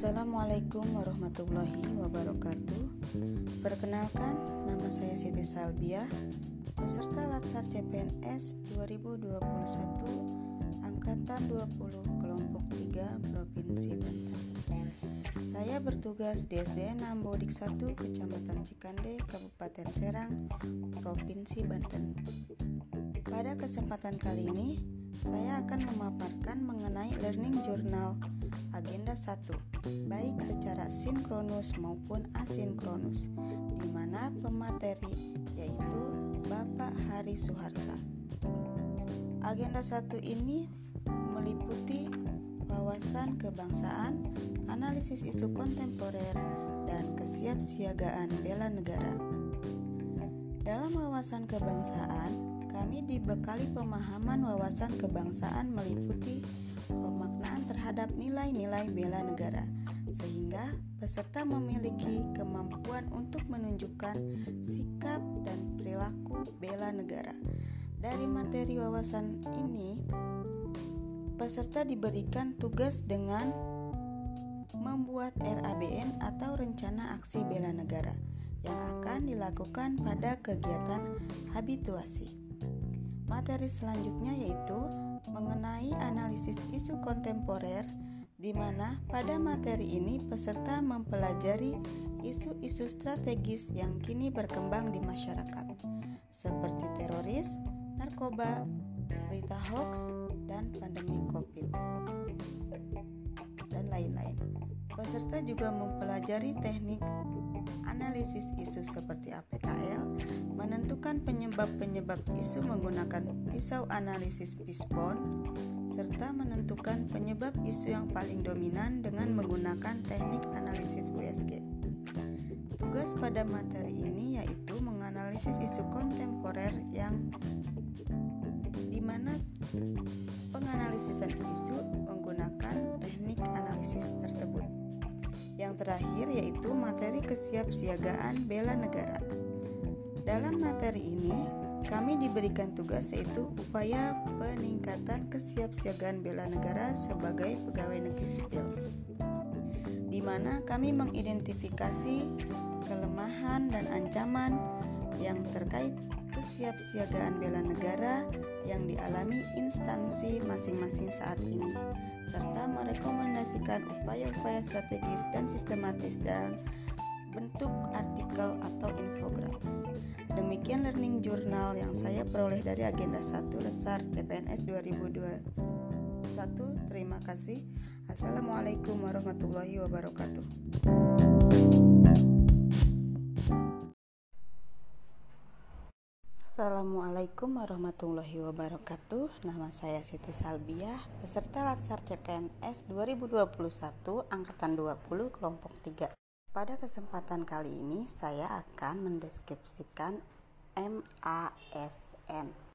Assalamualaikum warahmatullahi wabarakatuh. Perkenalkan, nama saya Siti Salbia, peserta Latsar CPNS 2021 Angkatan 20 Kelompok 3 Provinsi Banten. Saya bertugas di SDN Nambodik 1 Kecamatan Cikande, Kabupaten Serang, Provinsi Banten. Pada kesempatan kali ini, saya akan memaparkan mengenai learning journal agenda 1, baik secara sinkronus maupun asinkronus, di mana pemateri yaitu Bapak Hari Suharsa. Agenda 1 ini meliputi wawasan kebangsaan, analisis isu kontemporer, dan kesiapsiagaan bela negara. Dalam wawasan kebangsaan, kami dibekali pemahaman wawasan kebangsaan meliputi terhadap nilai-nilai bela negara, sehingga peserta memiliki kemampuan untuk menunjukkan sikap dan perilaku bela negara. Dari materi wawasan ini, peserta diberikan tugas dengan membuat RABN atau Rencana Aksi Bela Negara yang akan dilakukan pada kegiatan habituasi. Materi selanjutnya yaitu mengenai analisis isu kontemporer di mana pada materi ini peserta mempelajari isu-isu strategis yang kini berkembang di masyarakat seperti teroris, narkoba, berita hoax, dan pandemi Covid dan lain-lain. Peserta juga mempelajari teknik analisis isu seperti APKL, menentukan penyebab-penyebab isu menggunakan pisau analisis Fishbone, serta menentukan penyebab isu yang paling dominan dengan menggunakan teknik analisis USG. Tugas pada materi ini yaitu menganalisis isu kontemporer yang di mana penganalisisan isu menggunakan teknik analisis tersebut. Yang terakhir yaitu materi kesiapsiagaan bela negara. Dalam materi ini, kami diberikan tugas yaitu upaya peningkatan kesiapsiagaan bela negara sebagai pegawai negeri sipil. Di mana kami mengidentifikasi kelemahan dan ancaman yang terkait kesiapsiagaan bela negara yang dialami instansi masing-masing saat ini serta merekomendasikan upaya-upaya strategis dan sistematis dan bentuk artikel atau infografis. Demikian learning journal yang saya peroleh dari agenda 1 Lesar CPNS 2021. Terima kasih. Assalamualaikum warahmatullahi wabarakatuh. Assalamualaikum warahmatullahi wabarakatuh Nama saya Siti Salbiah Peserta Latsar CPNS 2021 Angkatan 20 Kelompok 3 Pada kesempatan kali ini saya akan mendeskripsikan MASN